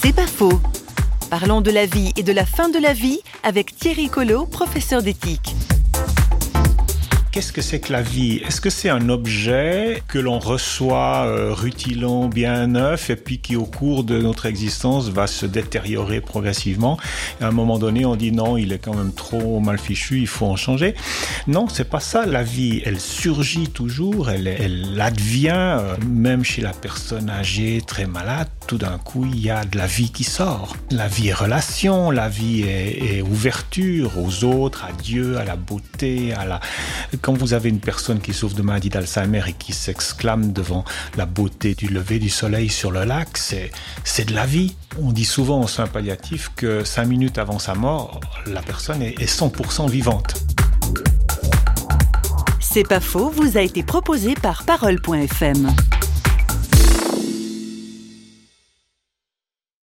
C'est pas faux. Parlons de la vie et de la fin de la vie avec Thierry Collot, professeur d'éthique. Qu'est-ce que c'est que la vie? Est-ce que c'est un objet que l'on reçoit euh, rutilant, bien neuf, et puis qui au cours de notre existence va se détériorer progressivement? Et À un moment donné, on dit non, il est quand même trop mal fichu, il faut en changer. Non, c'est pas ça. La vie, elle surgit toujours, elle, elle advient, euh, même chez la personne âgée, très malade. Tout d'un coup, il y a de la vie qui sort. La vie est relation, la vie est, est ouverture aux autres, à Dieu, à la beauté, à la quand vous avez une personne qui souffre de maladie d'Alzheimer et qui s'exclame devant la beauté du lever du soleil sur le lac, c'est de la vie. On dit souvent aux soins palliatifs que cinq minutes avant sa mort, la personne est 100% vivante. C'est pas faux, vous a été proposé par parole.fm.